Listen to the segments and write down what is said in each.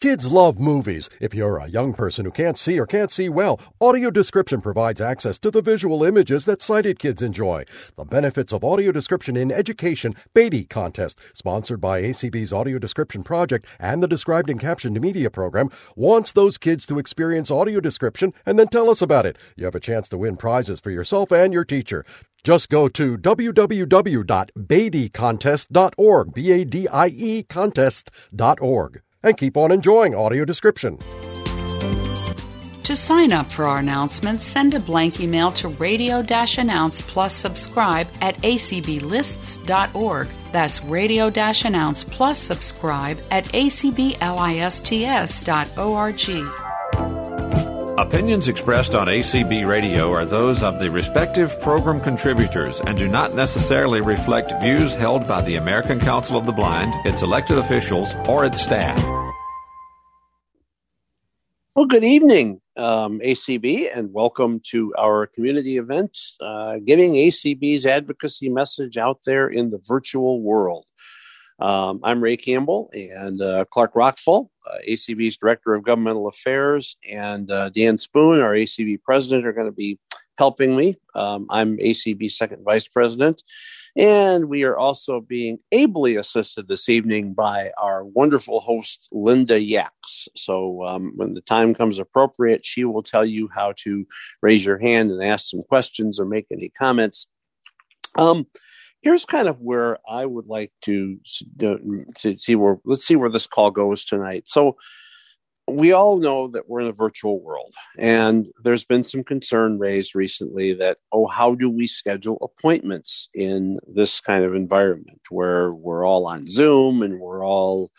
Kids love movies. If you're a young person who can't see or can't see well, audio description provides access to the visual images that sighted kids enjoy. The benefits of audio description in education BADIE contest, sponsored by ACB's Audio Description Project and the Described and Captioned Media Program, wants those kids to experience audio description and then tell us about it. You have a chance to win prizes for yourself and your teacher. Just go to www.badiecontest.org, B-A-D-I-E contest.org and keep on enjoying audio description. To sign up for our announcements, send a blank email to radio announce plus subscribe at acblists.org. That's radio announce plus subscribe at acblists.org. Opinions expressed on ACB Radio are those of the respective program contributors and do not necessarily reflect views held by the American Council of the Blind, its elected officials, or its staff. Well, good evening, um, ACB, and welcome to our community event, uh, getting ACB's advocacy message out there in the virtual world. Um, I'm Ray Campbell and uh, Clark Rachfal, uh, ACB's Director of Governmental Affairs, and uh, Dan Spoone, our ACB President, are going to be helping me. Um, I'm ACB Second Vice President, and we are also being ably assisted this evening by our wonderful host, Linda Yax. So um, when the time comes appropriate, she will tell you how to raise your hand and ask some questions or make any comments. Um, here's kind of where I would like to to see where let's see where this call goes tonight. So we all know that we're in a virtual world and there's been some concern raised recently that oh how do we schedule appointments in this kind of environment where we're all on zoom and we're all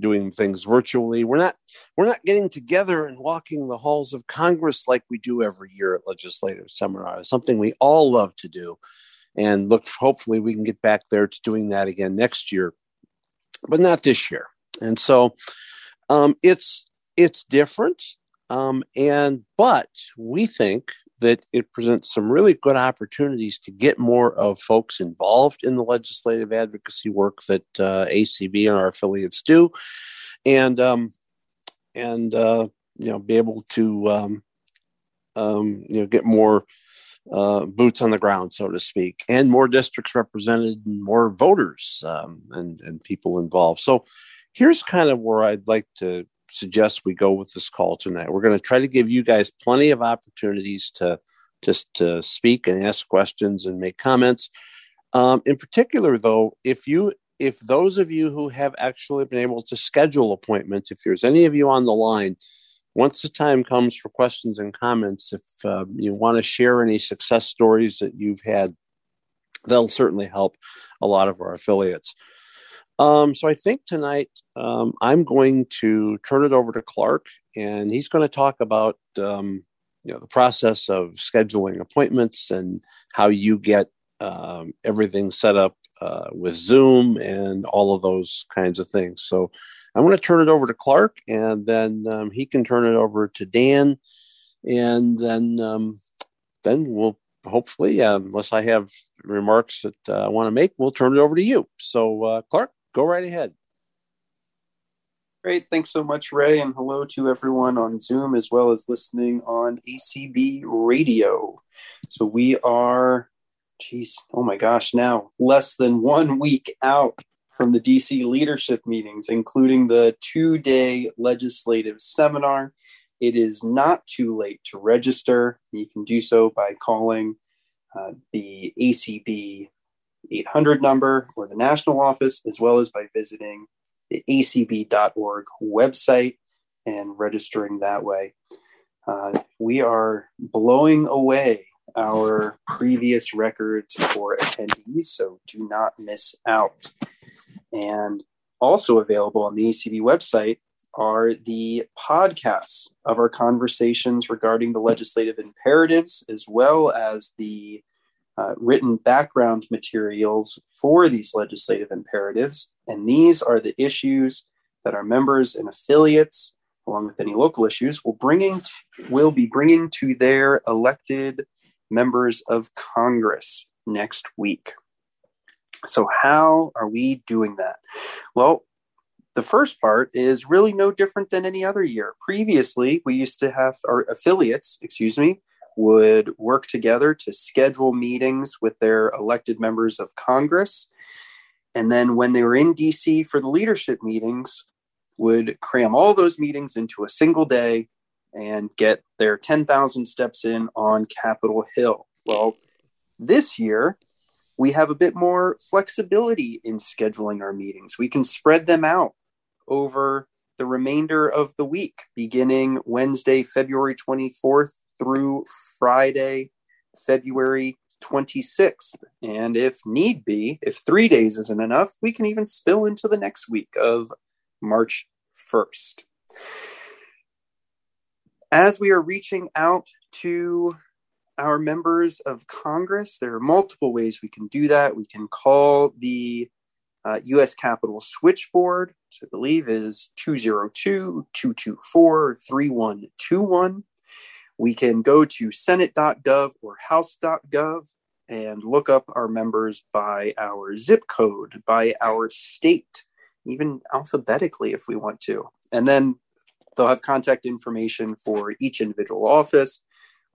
doing things virtually we're not we're not getting together and walking the halls of congress like we do every year at legislative seminars something we all love to do and look hopefully we can get back there to doing that again next year but not this year. And so um, it's it's different um, and but we think that it presents some really good opportunities to get more of folks involved in the legislative advocacy work that uh, acb and our affiliates do. And um, and uh, you know be able to um, um, you know get more uh, boots on the ground, so to speak, and more districts represented, more voters um, and and people involved. So here's kind of where I'd like to suggest we go with this call tonight. We're going to try to give you guys plenty of opportunities to just to speak and ask questions and make comments. Um, in particular, though, if you if those of you who have actually been able to schedule appointments, if there's any of you on the line once the time comes for questions and comments, if uh, you want to share any success stories that you've had, that'll certainly help a lot of our affiliates. Um, so I think tonight um, I'm going to turn it over to Clark, and he's going to talk about um, you know the process of scheduling appointments and how you get um, everything set up uh, with Zoom and all of those kinds of things. So I'm going to turn it over to Clark, and then um, he can turn it over to Dan, and then um, then we'll hopefully, uh, unless I have remarks that uh, I want to make, we'll turn it over to you. So, uh, Clark, go right ahead. Great. Thanks so much, Ray. And hello to everyone on Zoom as well as listening on ACB Radio. So we are, geez, oh my gosh, now less than one week out from the DC leadership meetings, including the two day legislative seminar. It is not too late to register. You can do so by calling uh, the ACB 800 number or the national office, as well as by visiting the acb.org website and registering that way. Uh, we are blowing away our previous records for attendees, so do not miss out. And also available on the ACB website are the podcasts of our conversations regarding the legislative imperatives, as well as the uh, written background materials for these legislative imperatives. And these are the issues that our members and affiliates, along with any local issues, will bringing will be bringing to their elected members of Congress next week. So, how are we doing that? Well, the first part is really no different than any other year. Previously, we used to have our affiliates, excuse me, would work together to schedule meetings with their elected members of Congress. And then when they were in DC for the leadership meetings, would cram all those meetings into a single day and get their 10,000 steps in on Capitol Hill. Well, this year, we have a bit more flexibility in scheduling our meetings. We can spread them out over the remainder of the week, beginning Wednesday, February 24th through Friday, February 26th. And if need be, if three days isn't enough, we can even spill into the next week of March 1st. As we are reaching out to our members of Congress, there are multiple ways we can do that. We can call the uh, U.S. Capitol switchboard, which I believe is 202 224 3121. We can go to senate.gov or house.gov and look up our members by our zip code, by our state, even alphabetically if we want to. And then they'll have contact information for each individual office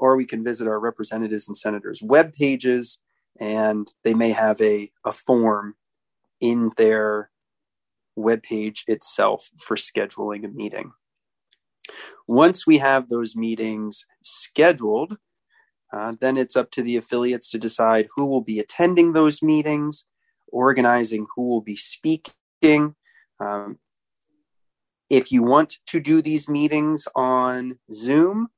or we can visit our representatives and senators' web pages, and they may have a, a form in their web page itself for scheduling a meeting. Once we have those meetings scheduled, uh, then it's up to the affiliates to decide who will be attending those meetings, organizing who will be speaking. Um, if you want to do these meetings on Zoom,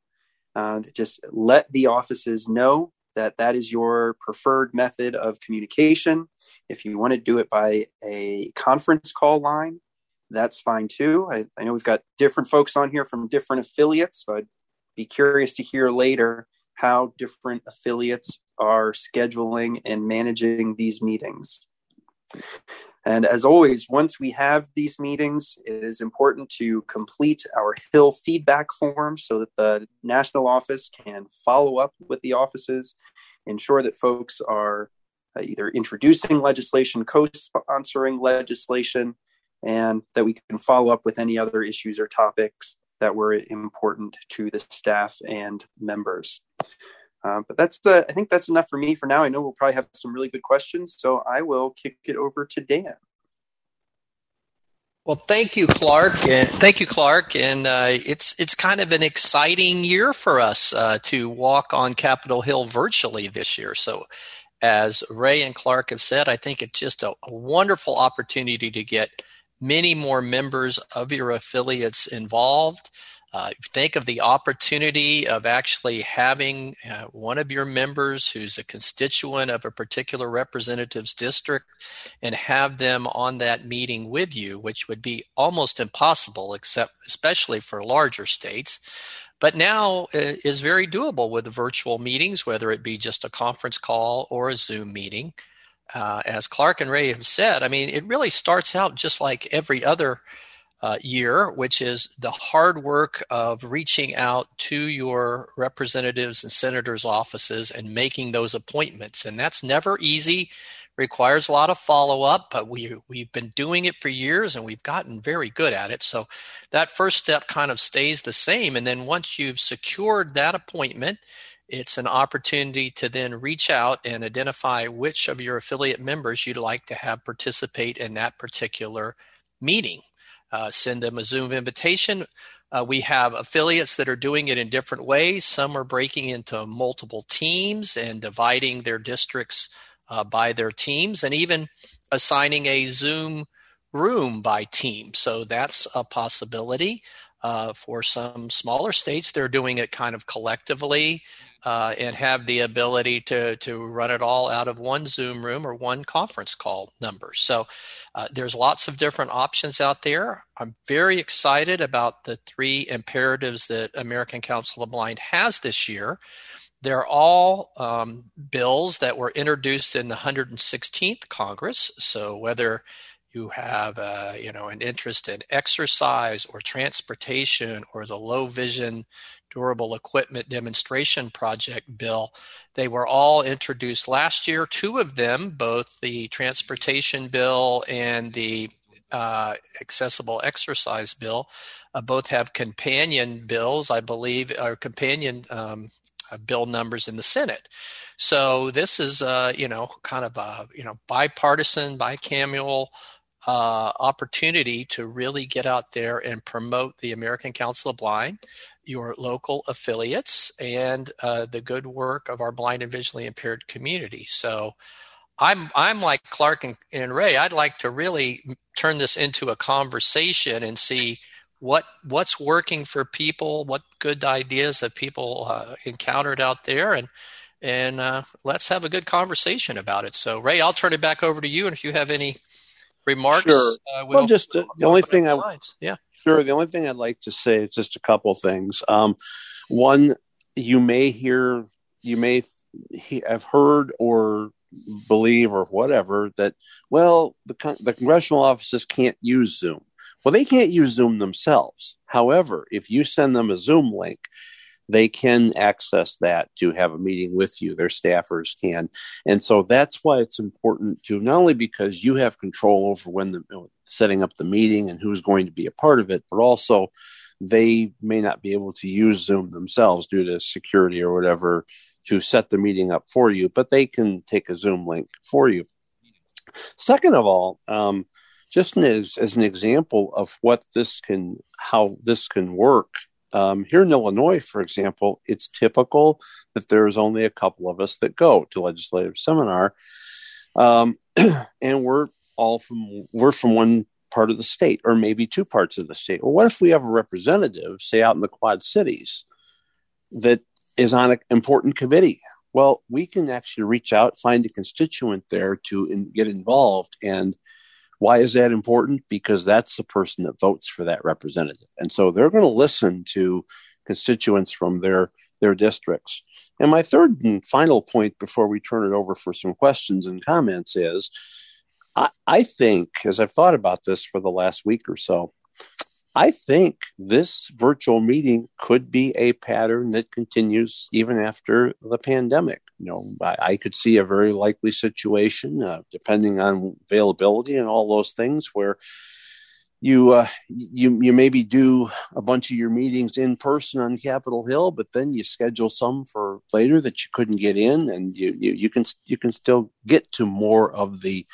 uh, just let the offices know that that is your preferred method of communication. If you want to do it by a conference call line, that's fine too. I, I know we've got different folks on here from different affiliates, so I'd be curious to hear later how different affiliates are scheduling and managing these meetings. And as always, once we have these meetings, it is important to complete our Hill feedback form so that the national office can follow up with the offices, ensure that folks are uh, either introducing legislation, co sponsoring legislation, and that we can follow up with any other issues or topics that were important to the staff and members. Uh, but that's I think that's enough for me for now. I know we'll probably have some really good questions, so I will kick it over to Dan. Well, thank you, Clark. And thank you, Clark. And uh, it's it's kind of an exciting year for us uh, to walk on Capitol Hill virtually this year. So, as Ray and Clark have said, I think it's just a, a wonderful opportunity to get many more members of your affiliates involved. Uh, think of the opportunity of actually having uh, one of your members who's a constituent of a particular representative's district and have them on that meeting with you, which would be almost impossible, except especially for larger states. But now uh, is very doable with virtual meetings, whether it be just a conference call or a Zoom meeting. Uh, as Clark and Ray have said, I mean, it really starts out just like every other uh, year, which is the hard work of reaching out to your representatives and senators' offices and making those appointments. And that's never easy, requires a lot of follow up, but we, we've been doing it for years and we've gotten very good at it. So that first step kind of stays the same. And then once you've secured that appointment, it's an opportunity to then reach out and identify which of your affiliate members you'd like to have participate in that particular meeting uh, send them a Zoom invitation. Uh, we have affiliates that are doing it in different ways. Some are breaking into multiple teams and dividing their districts uh, by their teams, and even assigning a Zoom room by team. So that's a possibility. Uh, for some smaller states, they're doing it kind of collectively uh, and have the ability to to run it all out of one Zoom room or one conference call number. So uh, there's lots of different options out there. I'm very excited about the three imperatives that American Council of Blind has this year. They're all um, bills that were introduced in the 116th Congress. So whether you have uh, you know an interest in exercise or transportation or the low vision Durable Equipment Demonstration Project bill. They were all introduced last year. Two of them, both the transportation bill and the uh, accessible exercise bill. Uh, both have companion bills, I believe, or companion um, uh, bill numbers in the Senate. So this is, uh, you know, kind of a you know bipartisan, bicameral uh, opportunity to really get out there and promote the American Council of Blind, your local affiliates, and uh, the good work of our blind and visually impaired community. So. I'm I'm like Clark and, and Ray. I'd like to really turn this into a conversation and see what what's working for people, what good ideas that people uh, encountered out there, and and uh, let's have a good conversation about it. So, Ray, I'll turn it back over to you, and if you have any remarks, sure. Uh, we'll, well, just uh, the only thing I lines. yeah, sure. The only thing I'd like to say is just a couple things. Um, one, you may hear, you may have heard or believe or whatever that well the, the congressional offices can't use zoom well they can't use zoom themselves however if you send them a zoom link they can access that to have a meeting with you their staffers can and so that's why it's important to not only because you have control over when the setting up the meeting and who's going to be a part of it but also they may not be able to use zoom themselves due to security or whatever to set the meeting up for you, but they can take a Zoom link for you. Second of all, um, just as, as an example of what this can, how this can work, um, here in Illinois, for example, it's typical that there's only a couple of us that go to legislative seminar, um, and we're all from we're from one part of the state, or maybe two parts of the state. Well, what if we have a representative, say out in the Quad Cities, that is on an important committee. Well, we can actually reach out, find a constituent there to in, get involved. And why is that important? Because that's the person that votes for that representative. And so they're going to listen to constituents from their their districts. And my third and final point before we turn it over for some questions and comments is I, I think, as I've thought about this for the last week or so, I think this virtual meeting could be a pattern that continues even after the pandemic. You know, I, I could see a very likely situation, uh, depending on availability and all those things, where you uh, you you maybe do a bunch of your meetings in person on Capitol Hill, but then you schedule some for later that you couldn't get in, and you you, you can you can still get to more of the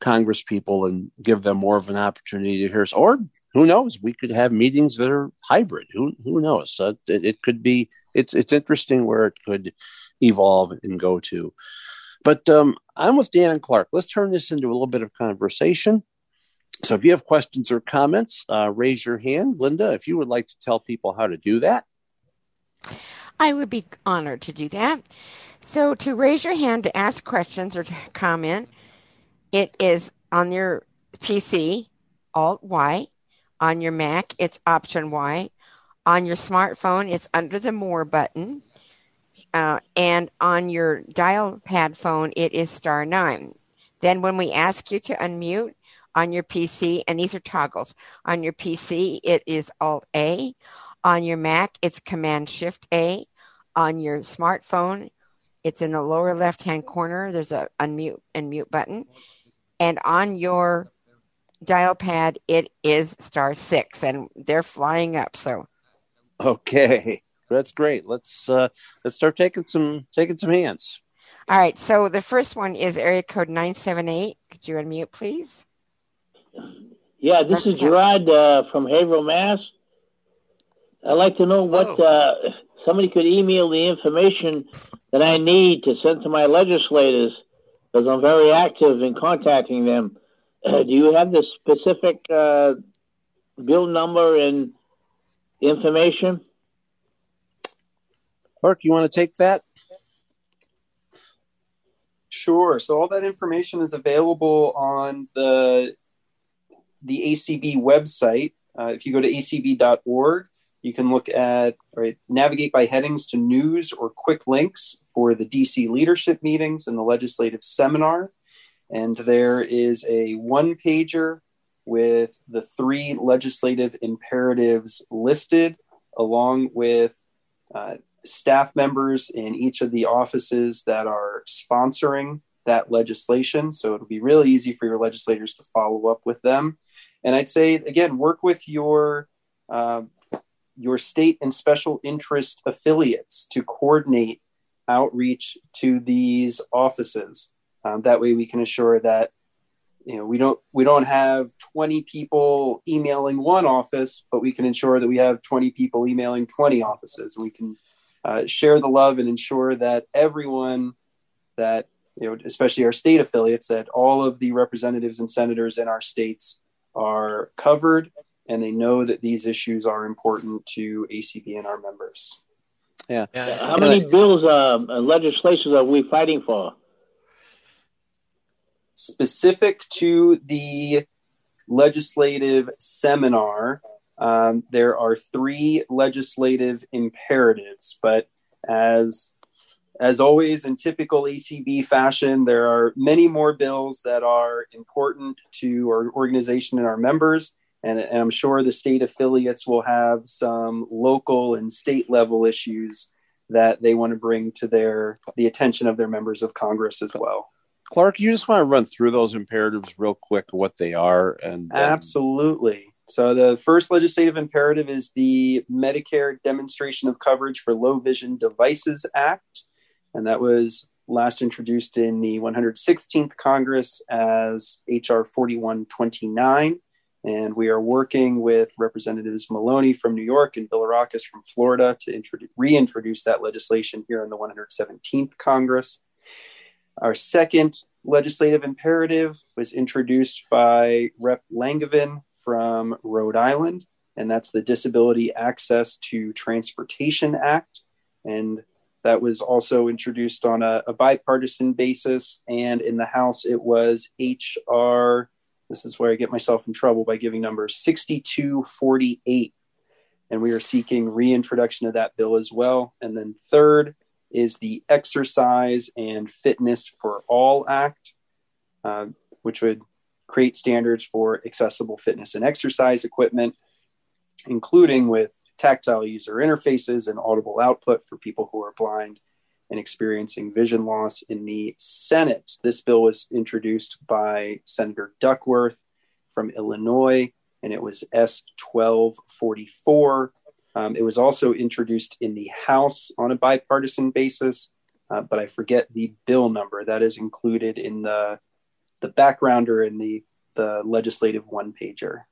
Congress people and give them more of an opportunity to hear us, or who knows? We could have meetings that are hybrid. Who who knows? Uh, it, it, could be. It's it's interesting where it could evolve and go to. But um, I'm with Dan and Clark. Let's turn this into a little bit of conversation. So if you have questions or comments, uh, raise your hand. Linda, if you would like to tell people how to do that. I would be honored to do that. So to raise your hand to ask questions or to comment, it is on your PC, Alt Y. On your Mac, it's Option Y. On your smartphone, it's under the More button. Uh, and on your dial pad phone, it is star nine. Then, when we ask you to unmute on your PC, and these are toggles, on your PC, it is Alt A. On your Mac, it's Command Shift A. On your smartphone, it's in the lower left hand corner. There's a unmute and mute button. And on your dial pad, it is star six, and they're flying up. So, okay, that's great. Let's uh, let's start taking some taking some hands. All right. So the first one is area code nine seven eight. Could you unmute, please? Yeah, this is Gerard uh, from Haverhill, Mass. I'd like to know what oh. uh, somebody could email the information that I need to send to my legislators because I'm very active in contacting them. Uh, do you have the specific uh, bill number and information? Mark, you want to take that? Sure. So all that information is available on the the ACB website. Uh, if you go to acb.org, you can look at right navigate by headings to news or quick links for the DC leadership meetings and the legislative seminar. And there is a one pager with the three legislative imperatives listed, along with uh, staff members in each of the offices that are sponsoring that legislation. So it'll be really easy for your legislators to follow up with them. And I'd say again, work with your uh, your state and special interest affiliates to coordinate outreach to these offices. Um, that way, we can assure that you know we don't we don't have 20 people emailing one office, but we can ensure that we have 20 people emailing 20 offices. We can uh, share the love and ensure that everyone that you know, especially our state affiliates, that all of the representatives and senators in our states are covered and they know that these issues are important to ACB and our members. Yeah. How many bills, uh, legislation are we fighting for? Specific to the legislative seminar, um, there are three legislative imperatives, but as as always, in typical ACB fashion, there are many more bills that are important to our organization and our members. And, and, I'm sure the state affiliates will have some local and state level issues that they want to bring to their the attention of their members of Congress as well. Clark, you just want to run through those imperatives real quick, what they are, and um... absolutely. So the first legislative imperative is the Medicare Demonstration of Coverage for Low Vision Devices Act and that was last introduced in the 116th Congress as H.R. 4129. And we are working with Representatives Maloney from New York and Bilirakis from Florida to introduce, reintroduce that legislation here in the 117th Congress. Our second legislative imperative was introduced by Rep. Langevin from Rhode Island, and that's the Disability Access to Transportation Act. And that was also introduced on a, a bipartisan basis. And in the House, it was H.R. This is where I get myself in trouble by giving numbers 6248. And we are seeking reintroduction of that bill as well. And then third is the Exercise and Fitness for All Act, uh, which would create standards for accessible fitness and exercise equipment, including with tactile user interfaces and audible output for people who are blind and experiencing vision loss in the Senate. This bill was introduced by Senator Duckworth from Illinois, and it was S 1244. Um, it was also introduced in the House on a bipartisan basis, uh, but I forget the bill number that is included in the the backgrounder and the the legislative one pager.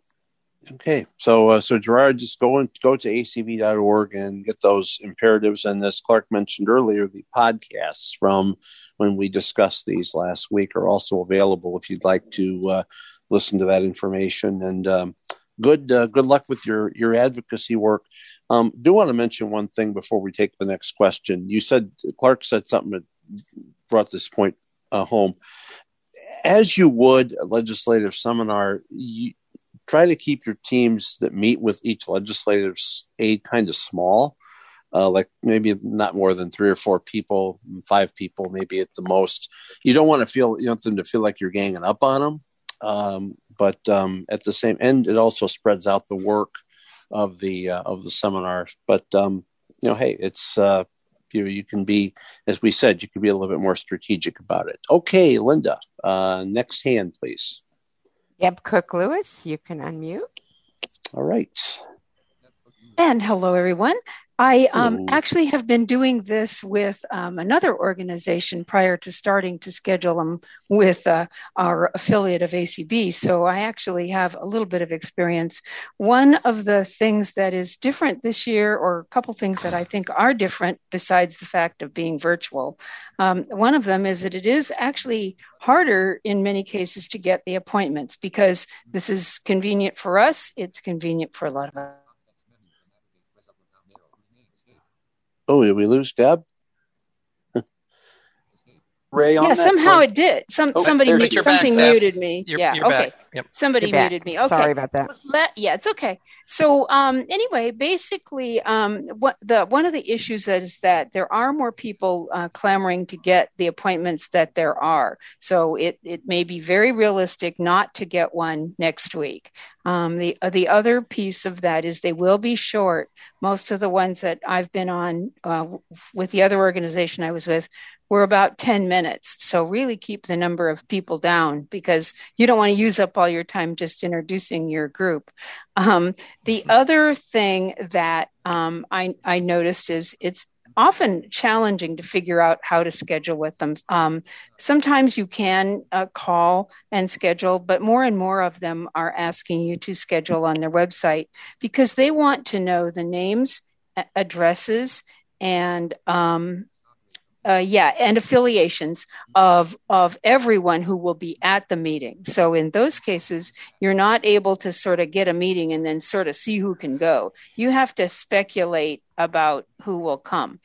Okay, so uh, so Gerard, just go and go to acb.org and get those imperatives. And as Clark mentioned earlier, the podcasts from when we discussed these last week are also available if you'd like to uh, listen to that information. And um, good uh, good luck with your your advocacy work. Um, do want to mention one thing before we take the next question. You said Clark said something that brought this point uh, home. As you would a legislative seminar, you, try to keep your teams that meet with each legislative aid kind of small. Uh, like maybe not more than three or four people, five people, maybe at the most. You don't want to feel you want them to feel like you're ganging up on them, um, but um, at the same end, it also spreads out the work of the uh, of the seminar. But um, you know, hey, it's uh, you you can be, as we said, you can be a little bit more strategic about it. Okay, Linda, uh, next hand, please. Deb Cook Lewis, you can unmute. All right. And hello, everyone. I um, actually have been doing this with um, another organization prior to starting to schedule them with uh, our affiliate of ACB. So I actually have a little bit of experience. One of the things that is different this year, or a couple things that I think are different besides the fact of being virtual, um, one of them is that it is actually harder in many cases to get the appointments because this is convenient for us, it's convenient for a lot of us Oh, did we lose Deb? Ray, on. yeah, somehow it did. Some oh, somebody something back, muted me. You're, yeah, you're okay. Back. Yep. Somebody muted me. Okay. Sorry about that. Let, yeah, it's okay. So um, anyway, basically, um, what the one of the issues is that there are more people uh, clamoring to get the appointments that there are. So it it may be very realistic not to get one next week. Um, the uh, the other piece of that is they will be short. Most of the ones that I've been on uh, with the other organization I was with were about 10 minutes. So really keep the number of people down because you don't want to use up all your time just introducing your group. Um, the other thing that um, I, I noticed is it's often challenging to figure out how to schedule with them. Um, sometimes you can uh, call and schedule, but more and more of them are asking you to schedule on their website because they want to know the names, addresses, and um, uh, yeah, and affiliations of of everyone who will be at the meeting. So in those cases, you're not able to sort of get a meeting and then sort of see who can go. You have to speculate about who will come.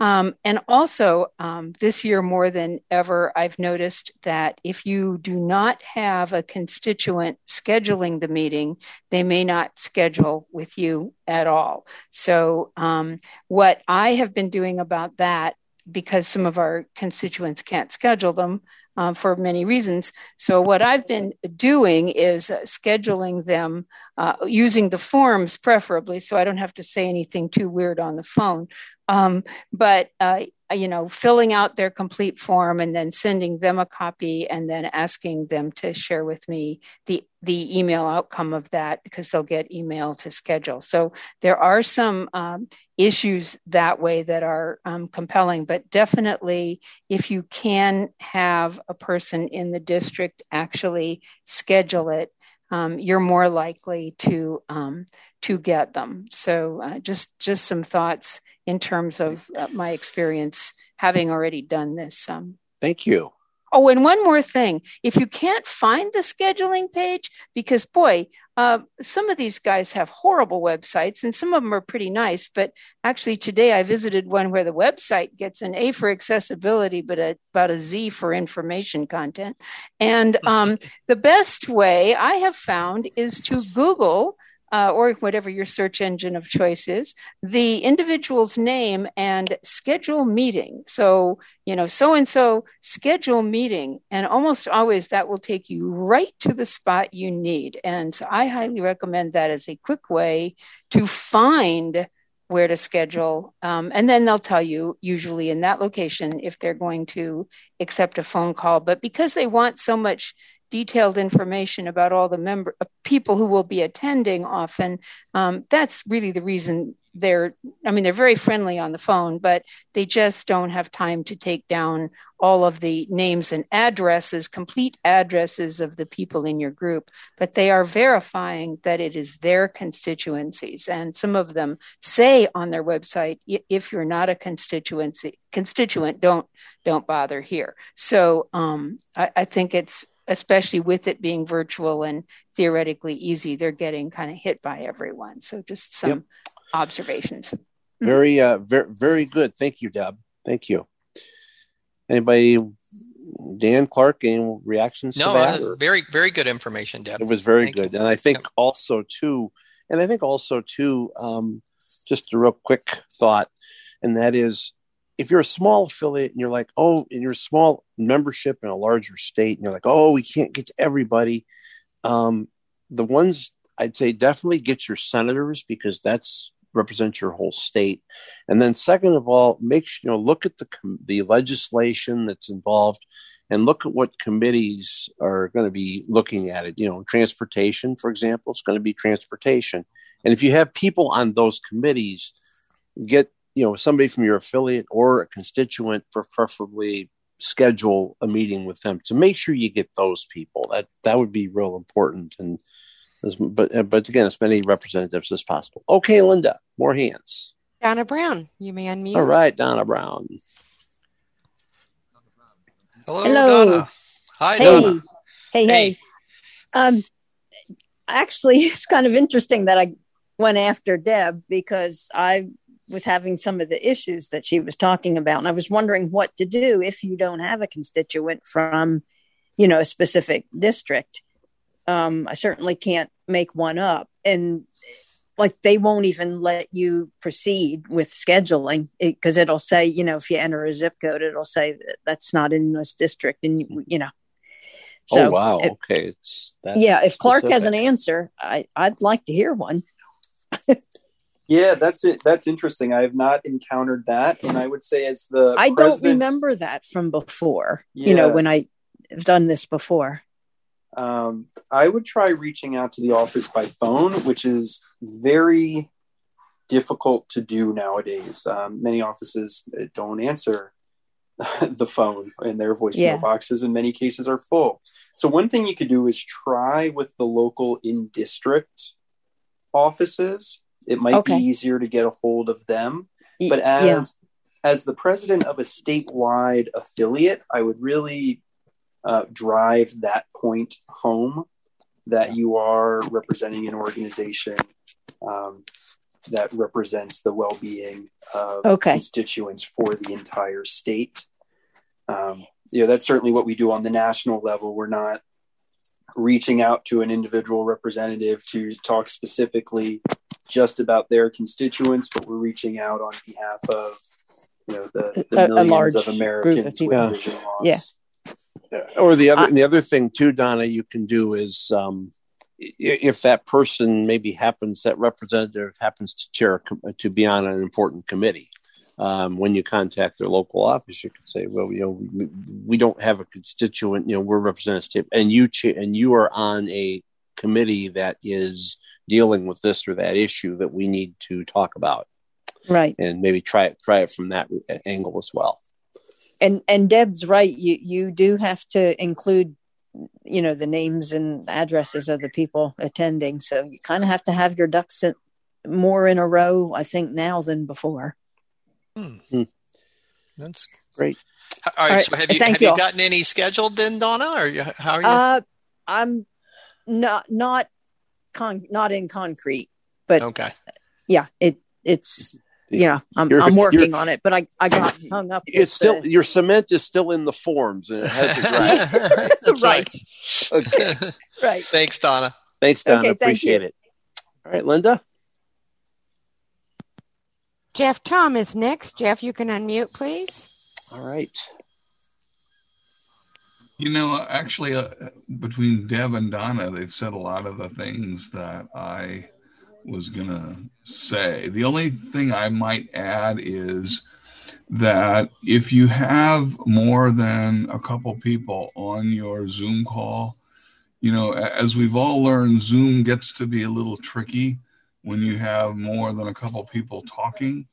Um, and also, um, this year more than ever, I've noticed that if you do not have a constituent scheduling the meeting, they may not schedule with you at all. So, um, what I have been doing about that because some of our constituents can't schedule them uh, for many reasons. So, what I've been doing is scheduling them uh, using the forms, preferably, so I don't have to say anything too weird on the phone. Um, but uh, you know, filling out their complete form and then sending them a copy and then asking them to share with me the the email outcome of that because they'll get email to schedule. So there are some um, issues that way that are um, compelling, but definitely if you can have a person in the district actually schedule it, um, you're more likely to um, to get them. So uh, just just some thoughts in terms of uh, my experience having already done this. Um, Thank you. Oh, and one more thing. If you can't find the scheduling page, because boy, uh, some of these guys have horrible websites and some of them are pretty nice. But actually, today I visited one where the website gets an A for accessibility, but a, about a Z for information content. And um, the best way I have found is to Google uh, or whatever your search engine of choice is, the individual's name and schedule meeting. So, you know, so and so schedule meeting. And almost always that will take you right to the spot you need. And so I highly recommend that as a quick way to find where to schedule. Um, and then they'll tell you, usually in that location, if they're going to accept a phone call. But because they want so much detailed information about all the member people who will be attending often. Um, that's really the reason they're i mean they're very friendly on the phone but they just don't have time to take down all of the names and addresses complete addresses of the people in your group. But they are verifying that it is their constituencies and some of them say on their website if you're not a constituency constituent don't don't bother here. So um, I, I think it's especially with it being virtual and theoretically easy, they're getting kind of hit by everyone. So just some yep. observations. Mm-hmm. Very, uh, very, very good. Thank you, Deb. Thank you. Anybody, Dan Clark, any reactions no, to that? Uh, very, very good information, Deb. It was very Thank good, you. and I think Yep. also too, and I think also too, um, just a real quick thought, and that is if you're a small affiliate and you're like, oh, and you're a small membership in a larger state, and you're like, oh, we can't get to everybody. Um, the ones I'd say definitely get your senators because that's represents your whole state. And then second of all, make sure, you know, look at the the legislation that's involved and look at what committees are going to be looking at it. You know, transportation, for example, is going to be transportation. And if you have people on those committees, get you know somebody from your affiliate or a constituent for preferably schedule a meeting with them to make sure you get those people that that would be real important and as, but but again as many representatives as possible okay linda more hands Donna Brown, you may unmute. all right donna brown Hello, Hello. Donna. Hi, Hey, Donna. hey, Hey. hey. Um, actually, it's kind of interesting that I went after Deb because I was having some of the issues that she was talking about, and I was wondering what to do if you don't have a constituent from, you know, a specific district. Um, I certainly can't make one up. And like they won't even let you proceed with scheduling because it, will say, you know, if you enter a zip code, it'll say that that's not in this district. And, you know, so oh, wow. Okay. It's yeah. If Clark specific. has an answer, I, I'd like to hear one. yeah, that's it. That's interesting. I have not encountered that. And I would say as the I president... don't remember that from before, yeah. you know, when I have done this before. Um, I would try reaching out to the office by phone, which is very difficult to do nowadays. Um, many offices uh, don't answer the phone, and their voicemail yeah. boxes in many cases are full. So, one thing you could do is try with the local in district offices. It might okay. be easier to get a hold of them. But as yeah. as the president of a statewide affiliate, I would really uh, drive that point home that you are representing an organization um, that represents the well-being of okay. constituents for the entire state. Um, you know, that's certainly what we do on the national level. We're not reaching out to an individual representative to talk specifically just about their constituents, but we're reaching out on behalf of you know the, the a, millions a of Americans with vision loss. Yeah. Or the other, the other thing too, Donna, you can do is um, if that person maybe happens, that representative happens to chair to be on an important committee. Um, when you contact their local office, you can say, "Well, you know, we, we don't have a constituent. You know, we're representative, and you cha- and you are on a committee that is dealing with this or that issue that we need to talk about." Right, and maybe try it try it from that angle as well and and Deb's right. You you do have to include, you know, the names and addresses of the people attending. So you kind of have to have your ducks in, more in a row, I think, now than before. Hmm. hmm. That's great. All right, All right. So have you have you, you gotten any scheduled then, Donna? Or you, how are you? Uh, I'm not not con not in concrete, but okay. Yeah, it it's yeah, I'm, I'm working on it, but I, I got hung up. It's still the... your cement is still in the forms and it has to dry. That's right. Okay. right. Thanks, Donna. Thanks, Donna. Okay, Appreciate it. All right, Linda. Jeff Thom is next. Jeff, you can unmute, please. All right. You know, actually, uh, between Deb and Donna, they've said a lot of the things that I was going to say. The only thing I might add is that if you have more than a couple people on your Zoom call, you know, as we've all learned, Zoom gets to be a little tricky when you have more than a couple people talking.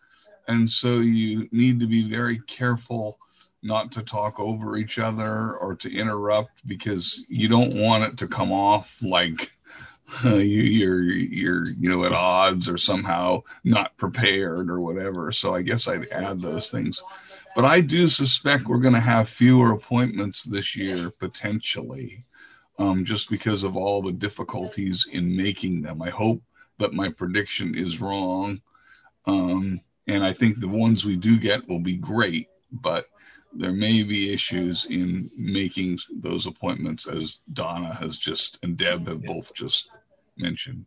And so you need to be very careful not to talk over each other or to interrupt because you don't want it to come off like you, you're you're you know at odds or somehow not prepared or whatever. So I guess I'd add those things. But I do suspect we're going to have fewer appointments this year potentially, um, just because of all the difficulties in making them. I hope that my prediction is wrong, um, and I think the ones we do get will be great. But there may be issues in making those appointments, as Donna has just and Deb have both just mentioned.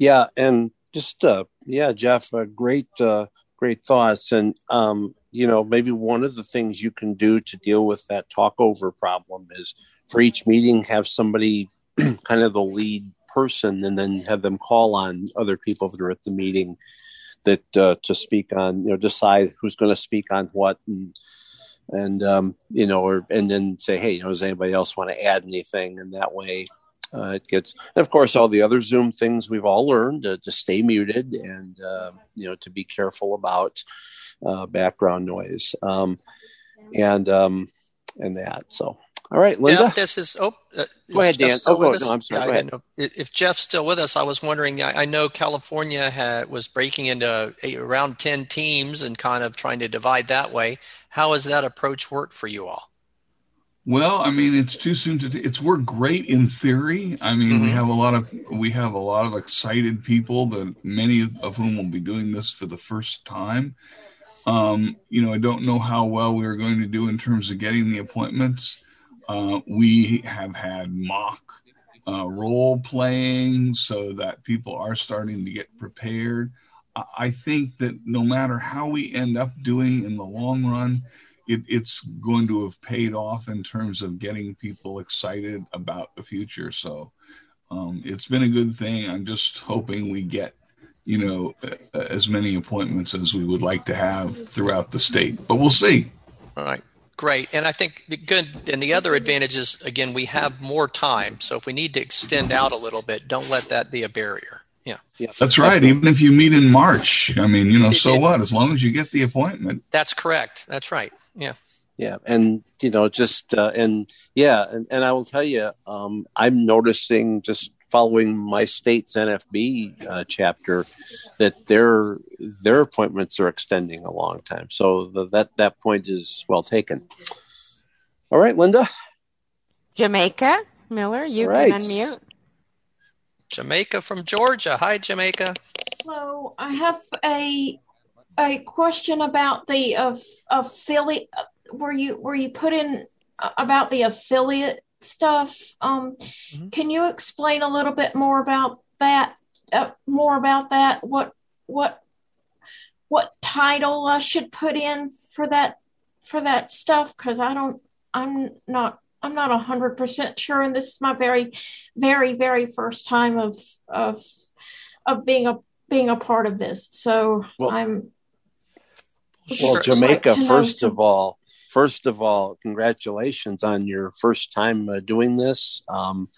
Yeah, and just uh, yeah, Jeff, uh, great uh, great thoughts, and um, you know maybe one of the things you can do to deal with that talkover problem is for each meeting have somebody kind of the lead person, and then have them call on other people that are at the meeting that uh, to speak on, you know, decide who's going to speak on what and and um, you know, or and then say, hey, you know, does anybody else want to add anything? And that way, uh, it gets, and of course, all the other Zoom things we've all learned uh, to stay muted and uh, you know to be careful about uh, background noise um, and um, and that. So, all right, Linda. Yeah, this is. Oh, uh, go ahead, Dan. Oh, go, no, I'm sorry. Yeah, go ahead. If Jeff's still with us, I was wondering. I, I know California had, was breaking into a, around ten teams and kind of trying to divide that way. How has that approach worked for you all? Well, I mean, it's too soon to. T- it's worked great in theory. I mean, mm-hmm. we have a lot of we have a lot of excited people that many of whom will be doing this for the first time. Um, you know, I don't know how well we are going to do in terms of getting the appointments. Uh, we have had mock uh, role playing so that people are starting to get prepared. I think that no matter how we end up doing in the long run, it, it's going to have paid off in terms of getting people excited about the future. So um, it's been a good thing. I'm just hoping we get, you know, as many appointments as we would like to have throughout the state. But we'll see. All right. Great. And I think the good and the other advantage is again we have more time. So if we need to extend out a little bit, don't let that be a barrier. Yeah. yeah. That's right. Even if you meet in March, I mean, you know, so what? As long as you get the appointment. That's correct. That's right. Yeah. Yeah. And, you know, just, uh, and yeah. And, and I will tell you, um, I'm noticing just following my state's NFB uh, chapter that their their appointments are extending a long time. So the, that that point is well taken. All right, Linda. Jamaica Miller, you right. can unmute. Jamaica from Georgia. Hi, Jamaica. Hello. I have a a question about the uh, affiliate. Were you where you put in uh, about the affiliate stuff. Um, mm-hmm. Can you explain a little bit more about that? Uh, more about that? What what what title I should put in for that for that stuff? Because I don't. I'm not. I'm not a hundred percent sure, and this is my very, very, very first time of of of being a being a part of this. So well, I'm. Well, Jamaica, first of all, first of all, congratulations on your first time uh, doing this. Um,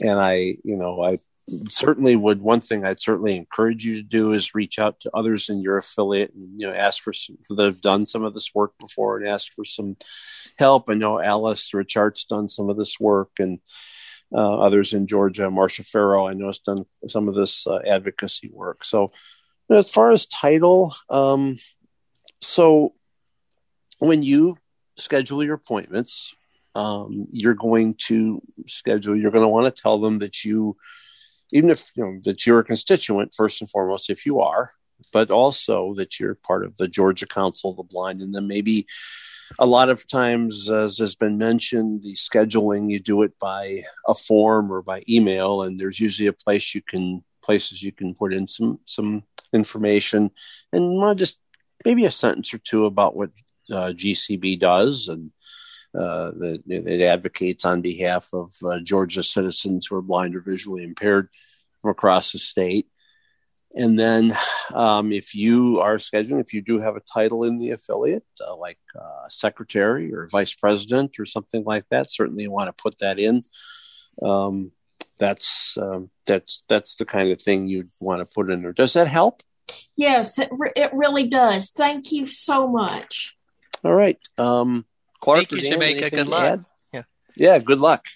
and I, you know, I certainly would. One thing I'd certainly encourage you to do is reach out to others in your affiliate and you know ask for some that have done some of this work before and ask for some help. I know Alice Richard's done some of this work and. Uh, others in Georgia, Marsha Farrow, I know has done some of this uh, advocacy work. So, as far as title, um, so when you schedule your appointments. Um, you're going to schedule, you're going to want to tell them that you, even if you know that you're a constituent, first and foremost, if you are, but also that you're part of the Georgia Council of the Blind. And then maybe a lot of times, as has been mentioned, the scheduling, you do it by a form or by email, and there's usually a place you can places you can put in some some information and just maybe a sentence or two about what uh, GCB does, and uh, that it advocates on behalf of uh, Georgia citizens who are blind or visually impaired from across the state. And then, um, if you are scheduling, if you do have a title in the affiliate, uh, like uh, secretary or vice president or something like that, certainly you want to put that in. Um, that's um, that's that's the kind of thing you'd want to put in there. Does that help? Yes, it, re- it really does. Thank you so much. All right. Um, Clark, Thank you, Jamaica. Good luck. Yeah. Yeah. Good luck.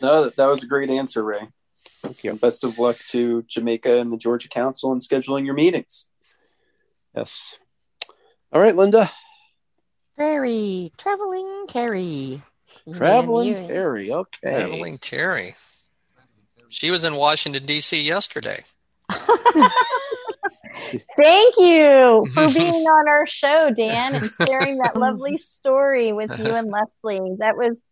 No, that, that was a great answer, Ray. Thank you. Best of luck to Jamaica and the Georgia Council in scheduling your meetings. Yes. All right, Linda. Terry, traveling Terry. Traveling Terry. Okay. Traveling Terry. She was in Washington D.C. yesterday. Thank you for being on our show, Dan, and sharing that lovely story with you and Leslie. That was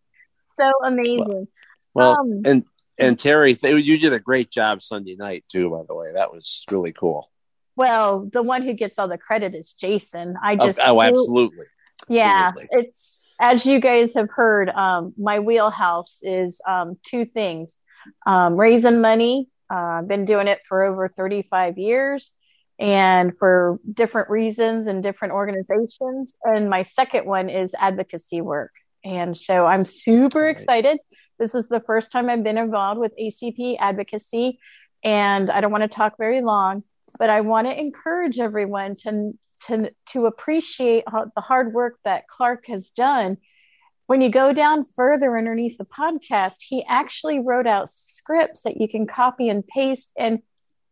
so amazing. Well, um, and and Terry, you did a great job Sunday night too. By the way, that was really cool. Well, the one who gets all the credit is Jason. I just oh, oh absolutely. Yeah, absolutely. it's as you guys have heard. Um, my wheelhouse is um, two things: um, raising money. Uh, I've been doing it for over 35 years and for different reasons and different organizations. And my second one is advocacy work. And so I'm super right. excited. This is the first time I've been involved with ACB advocacy. And I don't want to talk very long, but I want to encourage everyone to, to, to appreciate the hard work that Clark has done. When you go down further underneath the podcast, he actually wrote out scripts that you can copy and paste. And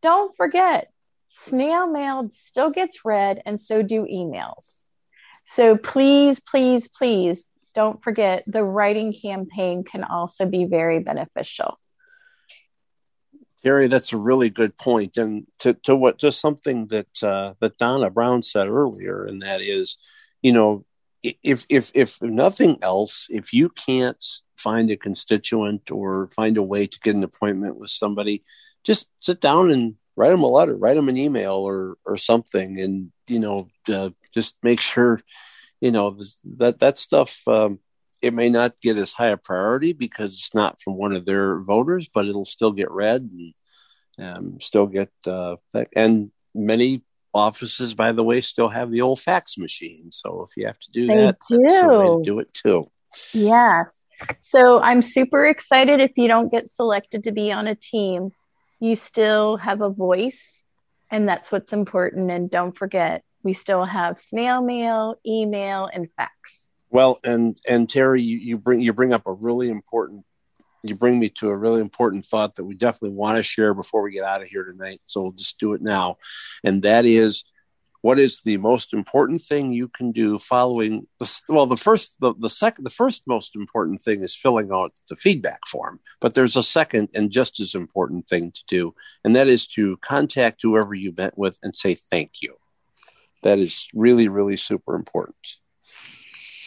don't forget, snail mail still gets read, and so do emails. So please, please, please don't forget the writing campaign can also be very beneficial. Gary, that's a really good point, and to, to what just something that uh, that Donna Brown said earlier, and that is, you know, if if if nothing else, if you can't find a constituent or find a way to get an appointment with somebody, just sit down and write them a letter, write them an email or or something, and you know, uh, just make sure, you know, that that stuff. Um, it may not get as high a priority because it's not from one of their voters, but it'll still get read and um, still get uh, and many offices, by the way, still have the old fax machine. So if you have to do they that, do. do it too. Yes. So I'm super excited if you don't get selected to be on a team, you still have a voice, and that's what's important. And don't forget, we still have snail mail, email, and fax. Well, and and Terry, you, you bring you bring up a really important you bring me to a really important thought that we definitely want to share before we get out of here tonight. So we'll just do it now. And that is what is the most important thing you can do following the, well the first the, the second the first most important thing is filling out the feedback form but there's a second and just as important thing to do and that is to contact whoever you met with and say thank you that is really really super important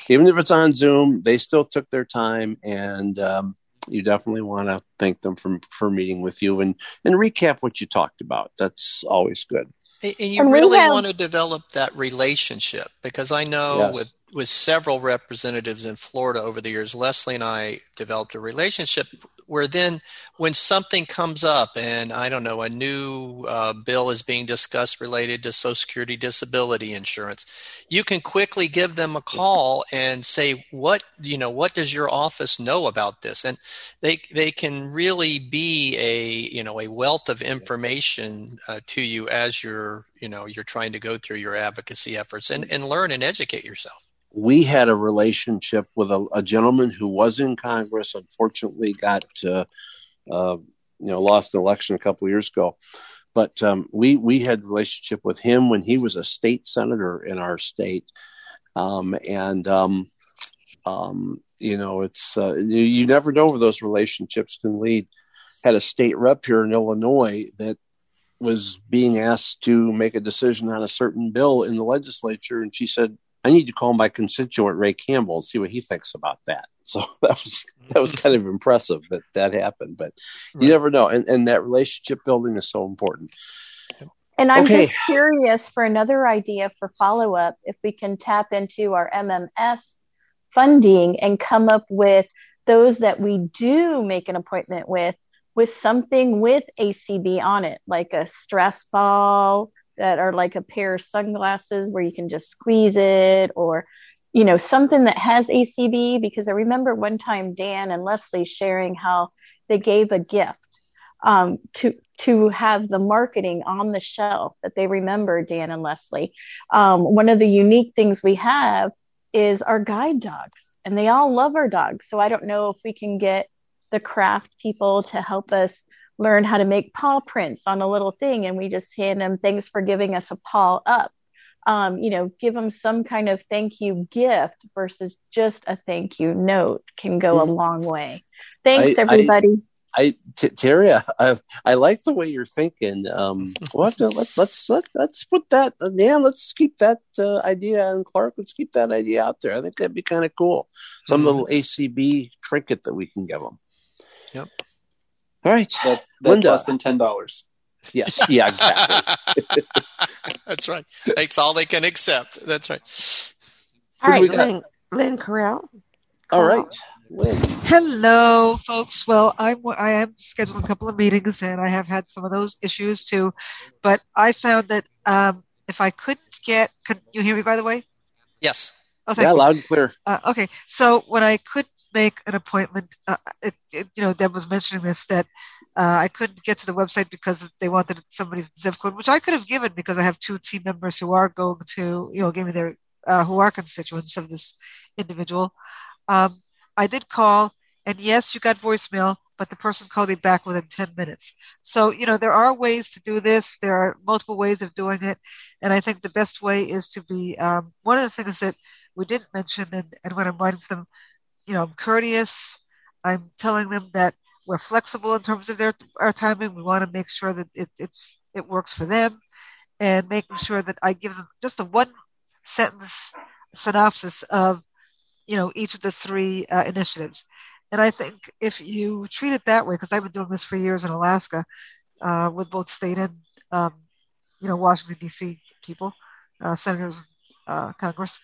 even if it's on zoom they still took their time and um, you definitely want to thank them for for meeting with you and and recap what you talked about. That's always good. And you and really have... want to develop that relationship because I know yes. with with several representatives in Florida over the years, Leslie and I developed a relationship where then when something comes up and I don't know, a new uh, bill is being discussed related to Social Security disability insurance, you can quickly give them a call and say, what, you know, what does your office know about this? And they, they can really be a, you know, a wealth of information uh, to you as you're, you know, you're trying to go through your advocacy efforts and, and learn and educate yourself we had a relationship with a, a, gentleman who was in Congress. Unfortunately, got uh, uh, you know lost an election a couple years ago. But um, we we had relationship with him when he was a state senator in our state, um, and um, um you know it's uh, you, you never know where those relationships can lead. Had a state rep here in Illinois that was being asked to make a decision on a certain bill in the legislature, and she said, I need to call my constituent Ray Campbell and see what he thinks about that. So that was that was kind of impressive that that happened. But right. you never know, and and that relationship building is so important. And I'm okay. just curious for another idea for follow up if we can tap into our MMS funding and come up with those that we do make an appointment with with something with ACB on it, like a stress ball that are like a pair of sunglasses where you can just squeeze it or you know something that has acb because i remember one time dan and leslie sharing how they gave a gift um, to to have the marketing on the shelf that they remember dan and leslie. Um, one of the unique things we have is our guide dogs and they all love our dogs. So i don't know if we can get the craft people to help us learn how to make paw prints on a little thing and we just hand them thanks for giving us a paw up um, you know give them some kind of thank you gift versus just a thank you note can go a mm-hmm. long way thanks I, everybody I, I t- Terry, I, I like the way you're thinking. Um, we'll to, let, let's let, let's put that. Yeah, let's keep that uh, idea. And Clark, let's keep that idea out there. I think that'd be kind of cool. Some mm-hmm. little ACB trinket that we can give them. Yep. All right. That's, that's Linda. less than ten dollars. Yes. Yeah. Exactly. that's right. That's all they can accept. That's right. All right, Lynn, Lynn Carell. All right. Lynn. Hello, folks. Well, I'm I am scheduled a couple of meetings, and I have had some of those issues too. But I found that um, if I couldn't get, could you hear me? By the way. Yes. Oh, yeah, you. loud and clear. Uh, okay, so when I could make an appointment. Uh, it, it, you know, Deb was mentioning this that uh, I couldn't get to the website because they wanted somebody's zip code, which I could have given because I have two team members who are going to, you know, give me their uh, who are constituents of this individual. Um, I did call, and yes, you got voicemail, but the person called me back within 10 minutes. So, you know, there are ways to do this. There are multiple ways of doing it. And I think the best way is to be um, one of the things that we didn't mention, and, and when I'm writing them, you know, I'm courteous. I'm telling them that we're flexible in terms of their our timing. We want to make sure that it, it's it works for them, and making sure that I give them just a one sentence synopsis of you know each of the three uh, initiatives. And I think if you treat it that way, because I've been doing this for years in Alaska uh, with both state and um, you know Washington D.C. people, uh, senators, uh, Congress,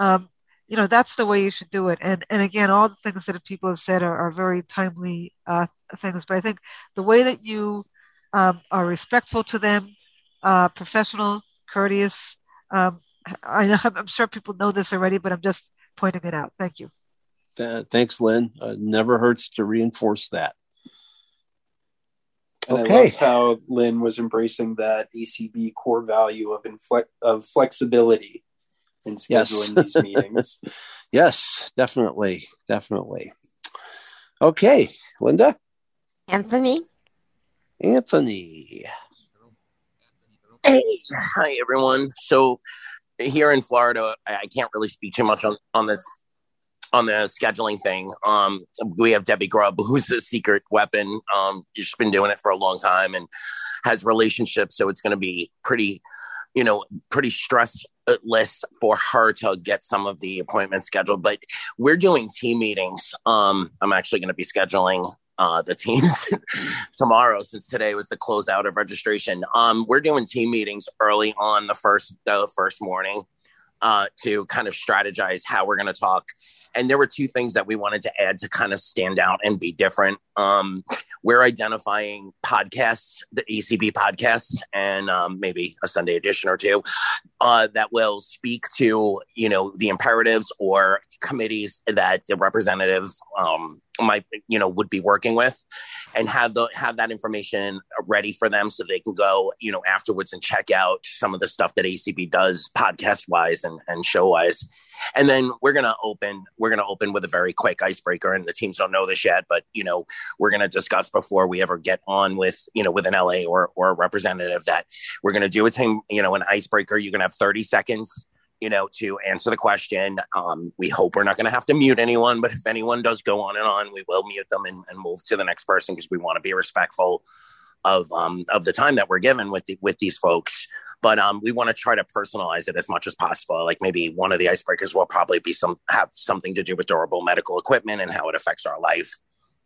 um, you know that's the way you should do it. And and again, all the things that people have said are, are very timely uh, things. But I think the way that you um, are respectful to them, uh, professional, courteous. Um, I, I'm sure people know this already, but I'm just pointing it out. Thank you. Uh, thanks, Lynn. Uh, never hurts to reinforce that. And okay. I love how Lynn was embracing that ACB core value of infle- of flexibility in scheduling yes. these meetings. yes, definitely, definitely. Okay, Linda. Anthony. Anthony. Hey, hi everyone. So here in Florida, I can't really speak too much on, on this on the scheduling thing. Um, we have Debbie Grubb, who's a secret weapon. Um, she's been doing it for a long time and has relationships, so it's going to be pretty, you know, pretty stressless for her to get some of the appointments scheduled. But we're doing team meetings. Um, I'm actually going to be scheduling uh, the teams tomorrow since today was the closeout of registration. Um, we're doing team meetings early on the first the first morning uh, to kind of strategize how we're going to talk. And there were two things that we wanted to add to kind of stand out and be different. Um, we're identifying podcasts, the ACB podcasts, and um, maybe a Sunday edition or two uh, that will speak to you know the imperatives or committees that the representative um, might you know would be working with and have the have that information ready for them so they can go you know afterwards and check out some of the stuff that acb does podcast wise and, and show wise and then we're gonna open we're gonna open with a very quick icebreaker and the teams don't know this yet but you know we're gonna discuss before we ever get on with you know with an la or or a representative that we're gonna do a team you know an icebreaker. You're gonna have 30 seconds you know, to answer the question. Um, we hope we're not going to have to mute anyone, but if anyone does go on and on, we will mute them and, and move to the next person because we want to be respectful of um, of the time that we're given with the, with these folks. But um, we want to try to personalize it as much as possible. Like maybe one of the icebreakers will probably be some have something to do with durable medical equipment and how it affects our life.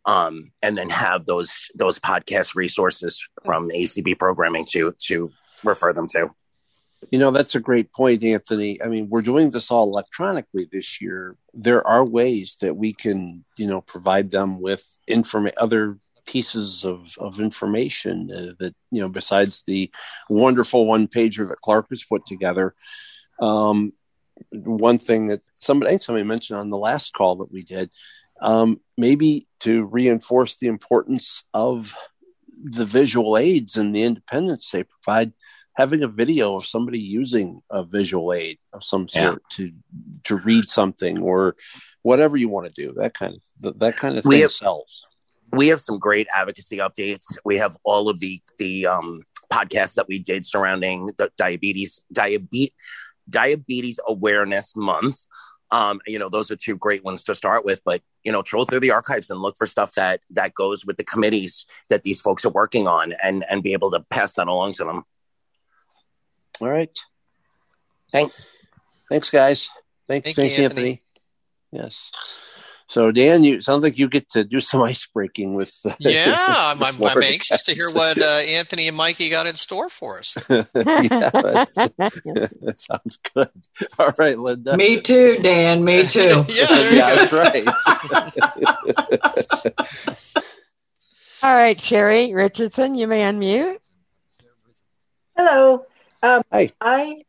Um, and then have those those podcast resources from ACB programming to to refer them to. You know, that's a great point, Anthony. I mean, we're doing this all electronically this year. There are ways that we can, you know, provide them with inform other pieces of, of information uh, that, you know, besides the wonderful one pager that Clark has put together. Um, one thing that somebody, somebody mentioned on the last call that we did, um, maybe to reinforce the importance of the visual aids and the independence they provide having a video of somebody using a visual aid of some sort yeah. to to read something or whatever you want to do that kind of that kind of thing we have, sells we have some great advocacy updates we have all of the the um podcasts that we did surrounding the diabetes diabetes diabetes awareness month um, you know, those are two great ones to start with. But you know, troll through the archives and look for stuff that that goes with the committees that these folks are working on, and and be able to pass that along to them. All right. Thanks. Thanks, guys. Thanks, Thank thanks, you, Anthony. Anthony. Yes. So, Dan, you sounds like you get to do some ice breaking with. Uh, yeah, I'm, I'm, I'm anxious to hear what uh, Anthony and Mikey got in store for us. yeah, that sounds good. All right, Linda. Me too, Dan. Me too. yeah, yeah that's right. All right, Sherry Richardson, you may unmute. Hello. Um, Hi. I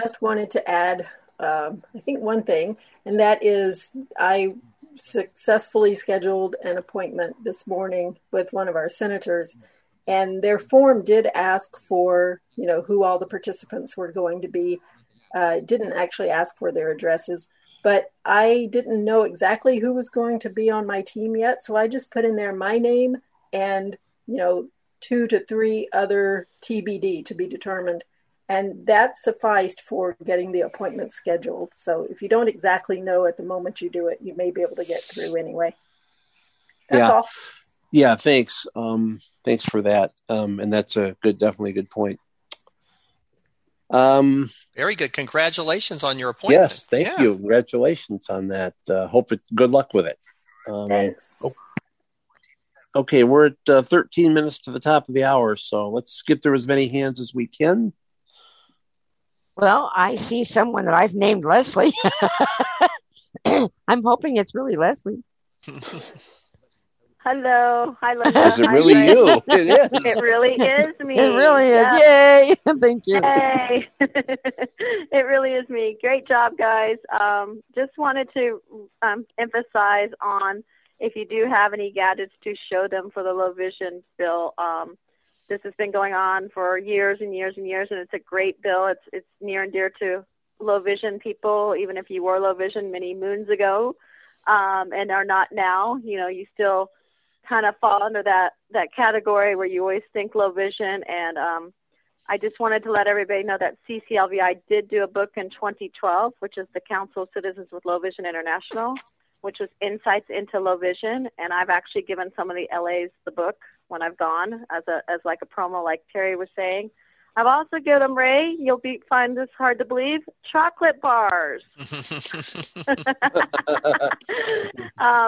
just wanted to add, um, I think, one thing, and that is I successfully scheduled an appointment this morning with one of our senators, and their form did ask for, you know, who all the participants were going to be. Uh, didn't actually ask for their addresses, but I didn't know exactly who was going to be on my team yet, so I just put in there my name and, you know, two to three other TBD to be determined and that sufficed for getting the appointment scheduled. So if you don't exactly know at the moment you do it, you may be able to get through anyway. That's yeah. all. Yeah, thanks. Um, thanks for that. Um, and that's a good, definitely a good point. Um, Very good. Congratulations on your appointment. yes, thank Yeah. you. Congratulations on that. Uh, hope it. Good luck with it. Um, Thanks. oh. Okay, we're at uh, 13 minutes to the top of the hour, so let's get through as many hands as we can. Well, I see someone that I've named Leslie. I'm hoping it's really Leslie. Hello. Hi, Linda. Is it really Ray. you? It is. It really is me. It really is. Yeah. Yay! Thank you. Hey. it really is me. Great job, guys. Um, just wanted to um, emphasize on if you do have any gadgets to show them for the low vision bill. Um, this has been going on for years and years and years, and it's a great bill. It's it's near and dear to low vision people, even if you were low vision many moons ago, um, and are not now. You know, you still kind of fall under that that category where you always think low vision and um I just wanted to let everybody know that CCLVI did do a book in 2012, which is the Council of Citizens with Low Vision International, which was Insights into Low Vision. And I've actually given some of the LAs the book when I've gone as a as like a promo, like Terry was saying. I've also given them Ray. You'll be find this hard to believe. Chocolate bars. um,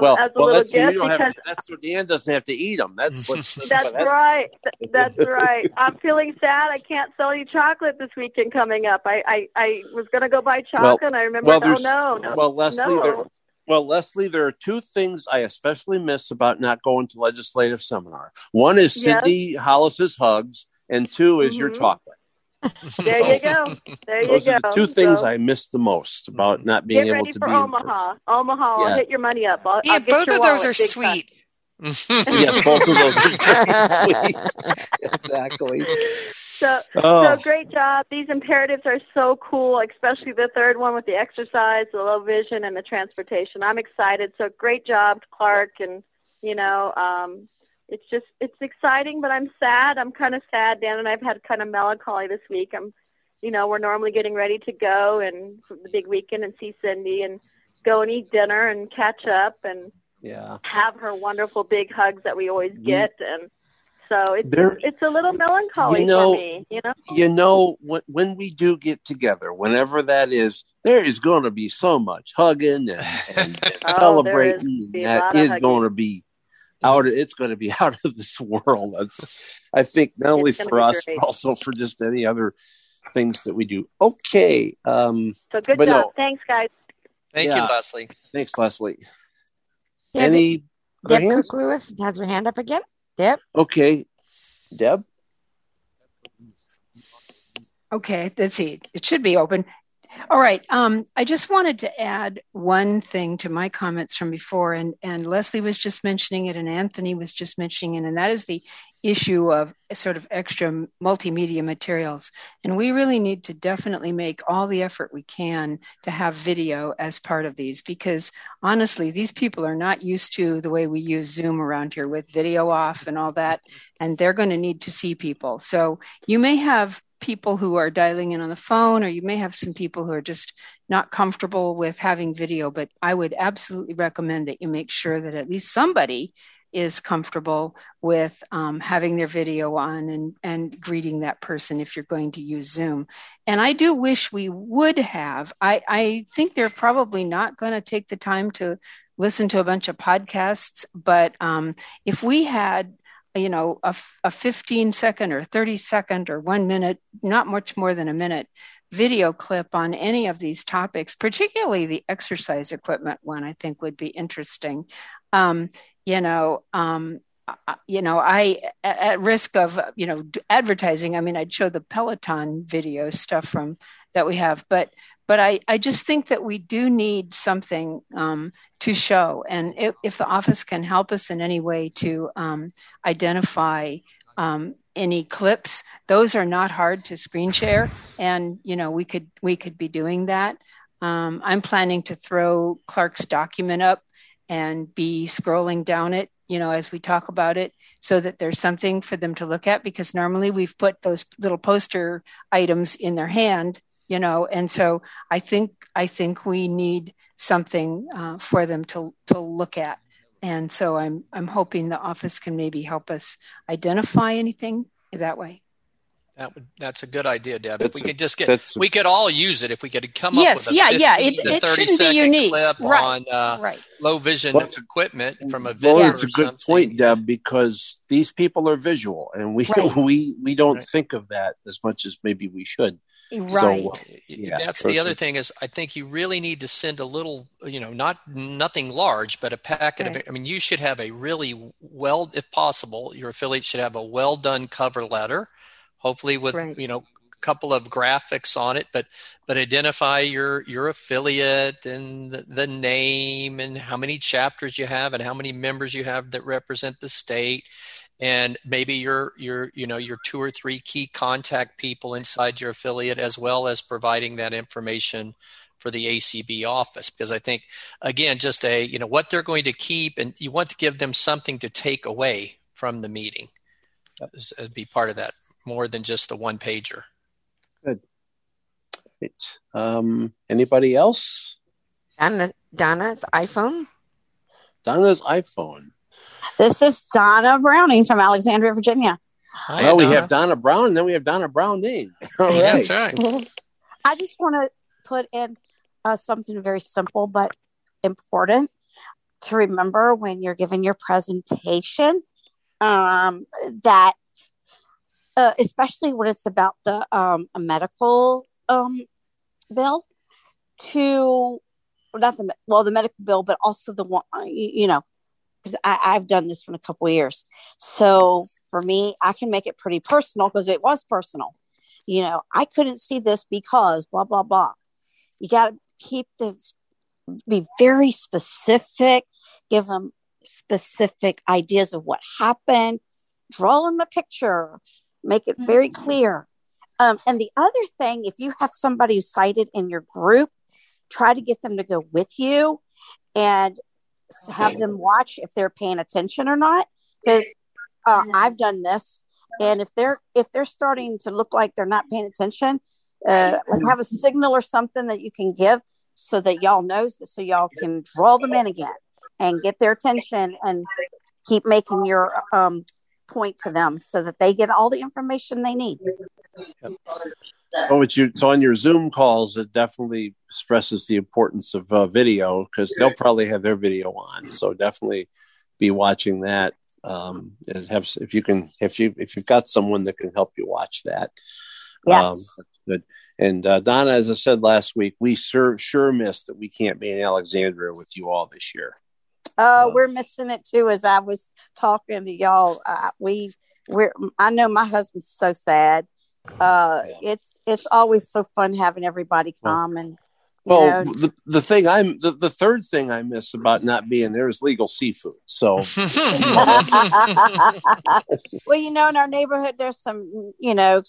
well, as a well, little that's so you gift don't because That's so Dan doesn't have to eat them. That's what. That's right. That's right. I'm feeling sad. I can't sell you chocolate this weekend coming up. I I, I was going to go buy chocolate. and I remember. well, oh no, no. Well, Leslie, no. There, well, Leslie, there are two things I especially miss about not going to legislative seminar. One is Yes. Hollis's hugs, and two is your Mhm. chocolate. There you go. There you Those go. are the two things So, I miss the most about not being get able ready to for be. in Omaha. Omaha, Yeah. I'll hit your money up. I'll, Yeah, I'll get both your of those are sweet. yes, both of those are sweet. exactly. So, Oh. so great job. These imperatives are so cool, especially the third one with the exercise, the low vision, and the transportation. I'm excited. So great job, Clark, and you know, um, it's just it's exciting, but I'm sad. I'm kind of sad. Dan and I've had kind of melancholy this week. I'm, you know, we're normally getting ready to go and for the big weekend and see Cindy and go and eat dinner and catch up and Yeah. have her wonderful big hugs that we always get and. So it's There- it's a little melancholy You know- for me, you know. You know, when, when we do get together, whenever that is, there is going to be so much hugging and, and, and Oh, celebrating. there is and a lot that of is hugging. going to be out. Of, it's going to be out of this world. It's, I think not only for us, great. but also for just any other things that we do. Okay. Um, So good but job. no, Thanks, guys. Thank Yeah. you, Leslie. thanks, Leslie. Deb, Any other Deb? Cook Lewis has her hand up again. Deb? Okay, Deb. Okay, let's see. It should be open. All right. Um, I just wanted to add one thing to my comments from before, and, and Leslie was just mentioning it, and Anthony was just mentioning it, and that is the issue of sort of extra multimedia materials. And we really need to definitely make all the effort we can to have video as part of these, because honestly, these people are not used to the way we use Zoom around here with video off and all that, and they're going to need to see people. So you may have people who are dialing in on the phone, or you may have some people who are just not comfortable with having video, but I would absolutely recommend that you make sure that at least somebody is comfortable with um, having their video on and, and greeting that person if you're going to use Zoom. And I do wish we would have. I, I think they're probably not going to take the time to listen to a bunch of podcasts, but um, if we had you know a, a 15 second or 30 second or one minute not much more than a minute video clip on any of these topics particularly the exercise equipment one i think would be interesting. Um, you know um, you know i at risk of you know advertising i mean i'd show the peloton video stuff from that we have but but I, I just think that we do need something um, to show. And if, if, the office can help us in any way to um, identify um, any clips, those are not hard to screen share. And, you know, we could, we could be doing that. Um, I'm planning to throw Clark's document up and be scrolling down it, you know, as we talk about it so that there's something for them to look at because normally we've put those little poster items in their hand you know and so i think i think we need something uh, for them to to look at and so i'm i'm hoping the office can maybe help us identify anything that way That would that's a good idea, Deb. That's if we a- could just get we could all use it if we could come Yes, up with a yeah, yeah, it- to it 30 shouldn't be unique. clip Right, on uh, right. low vision Well, equipment from a Well, it's or a good something. point, Deb, because these people are visual, and we Right. we we don't think of that as much as maybe we should. Right. So, yeah, That's the other thing is I think you really need to send a little, you know, not nothing large, but a packet Right. of. I mean, you should have a really well, if possible, your affiliate should have a well done cover letter, hopefully with Right. you know a couple of graphics on it, but but identify your your affiliate and the, the name and how many chapters you have and how many members you have that represent the state and maybe your your you know your two or three key contact people inside your affiliate as well as providing that information for the ACB office because I think again just a you know what they're going to keep and you want to give them something to take away from the meeting Is- it'd be part of that more than just the one pager Good. Right. Um, anybody else? Donna, Donna's iPhone. Donna's iPhone. This is Donna Browning from Alexandria, Virginia. well, we have Donna Brown, and then we have Donna Browning. All right. that's right I just want to put in uh, something very simple but important to remember when you're giving your presentation. Um, that, uh, especially when it's about the um, a medical um, bill, to not the well the medical bill, but also the one you, you know because I've done this for a couple of years. So for me, I can make it pretty personal because it was personal. You know, I couldn't see this because blah blah blah. You got to keep this, be very specific, give them specific ideas of what happened, draw them a picture, make it very clear. Um, and the other thing, if you have somebody who's cited in your group, try to get them to go with you and have them watch if they're paying attention or not. Because uh, I've done this, and if they're if they're starting to look like they're not paying attention, uh, like have a signal or something that you can give so that y'all knows that so y'all can draw them in again and get their attention and keep making your um, point to them so that they get all the information they need. Oh, it's you. So on your Zoom calls, it definitely stresses the importance of uh, video because they'll probably have their video on. So definitely be watching that. Um, and have if you can if you if you've got someone that can help you watch that. Yes. Um, that's good. And uh, Donna, as I said last week, we sure sure missed that we can't be in Alexandria with you all this year. Uh, we're missing it too. As I was talking to y'all, uh, we we're. I know my husband's so sad. Uh, it's it's always so fun having everybody come and Well, know. the, the thing I'm the, the third thing I miss about not being there is legal seafood. So well, you know, in our neighborhood, there's some, you know,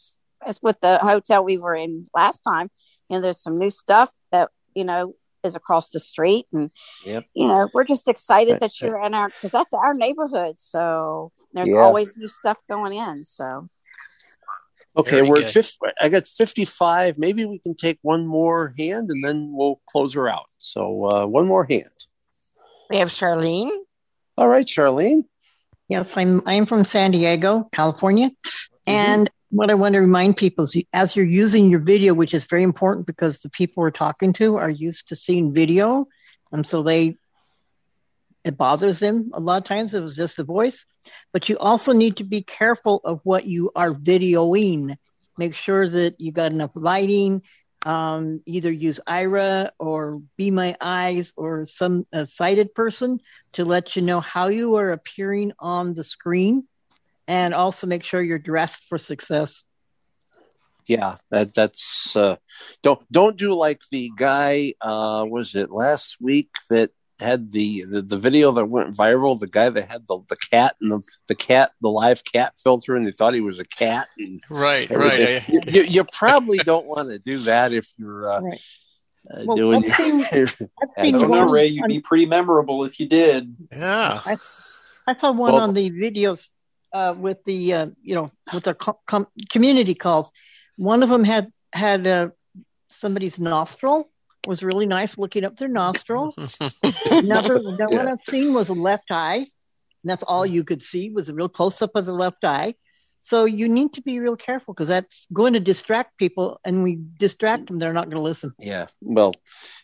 as with the hotel we were in last time, you know, there's some new stuff that, you know, is across the street. And, Yep. you know, we're just excited Right, that you're in our, because that's our neighborhood. So there's Yeah. always new stuff going in. So, Okay, Very we're good. at 50, I got 55. Maybe we can take one more hand and then we'll close her out. So uh, one more hand. We have Charlene. All right, Charlene. Yes, I'm I'm from San Diego, California. And what I want to remind people is as you're using your video, which is very important because the people we're talking to are used to seeing video. And so they it bothers them a lot of times. It was just the voice. But you also need to be careful of what you are videoing. Make sure that you got enough lighting. Um, either use Aira or Be My Eyes or some sighted person to let you know how you are appearing on the screen, and also make sure you're dressed for success. Yeah, that that's uh, don't don't do like the guy. Uh, was it last week that had the, the the video that went viral? The guy that had the the cat and the the cat the live cat filter, and they thought he was a cat. And Right, everything. right. You, you, you probably don't want to do that if you're uh, uh, Well, doing. I've seen- your- I don't know, Ray. You'd be pretty memorable if you did. Yeah. I, I saw one Well- on the videos uh, with the uh, you know with the com- com- community calls. One of them had had uh, somebody's nostril was really nice, looking up their nostril. Another the one I've seen was a left eye. And that's all you could see was a real close up of the left eye. So you need to be real careful because that's going to distract people, and we distract them, they're not going to listen. Yeah, well,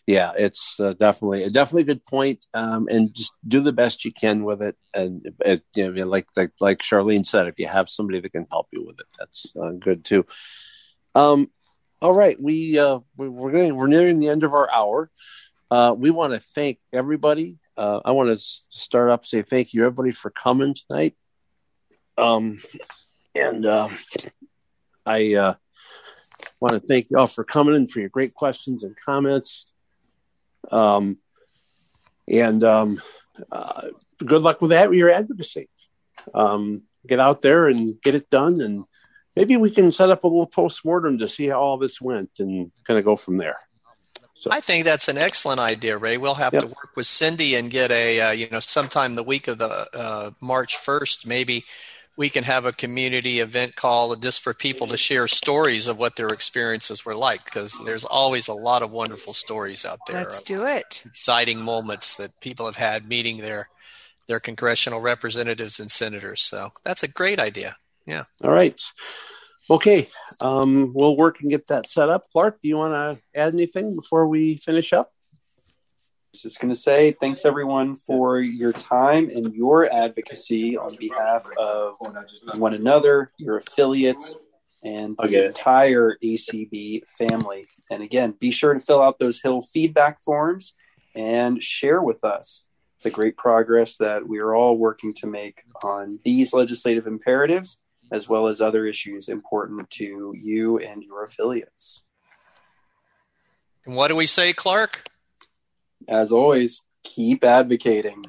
yeah, it's uh, definitely definitely good point. Um, and just do the best you can with it. And uh, you know, like, like like Charlene said, if you have somebody that can help you with it, that's uh, good too. Um, all right, we uh, we're going we're nearing the end of our hour. Uh, we want to thank everybody. Uh, I want to start up say thank you everybody for coming tonight. Um, and uh, I uh, want to thank you all for coming and for your great questions and comments. Um, and um, uh, good luck with that with your advocacy. Um, get out there and get it done, and maybe we can set up a little post mortem to see how all this went and kind of go from there. So. I think that's an excellent idea, Ray. We'll have yep. to work with Cindy and get a, uh, you know, sometime the week of the uh, March 1st, maybe we can have a community event call just for people to share stories of what their experiences were like because there's always a lot of wonderful stories out there. Let's do it. Exciting moments that people have had meeting their their congressional representatives and senators. So that's a great idea. Yeah. All right. Okay. Um, we'll work and get that set up. Clark, do you want to add anything before we finish up? just going to say thanks everyone for your time and your advocacy on behalf of one another, your affiliates, and the okay. entire ACB family. And again, be sure to fill out those Hill feedback forms and share with us the great progress that we are all working to make on these legislative imperatives, as well as other issues important to you and your affiliates. And what do we say, Clark? as always, keep advocating.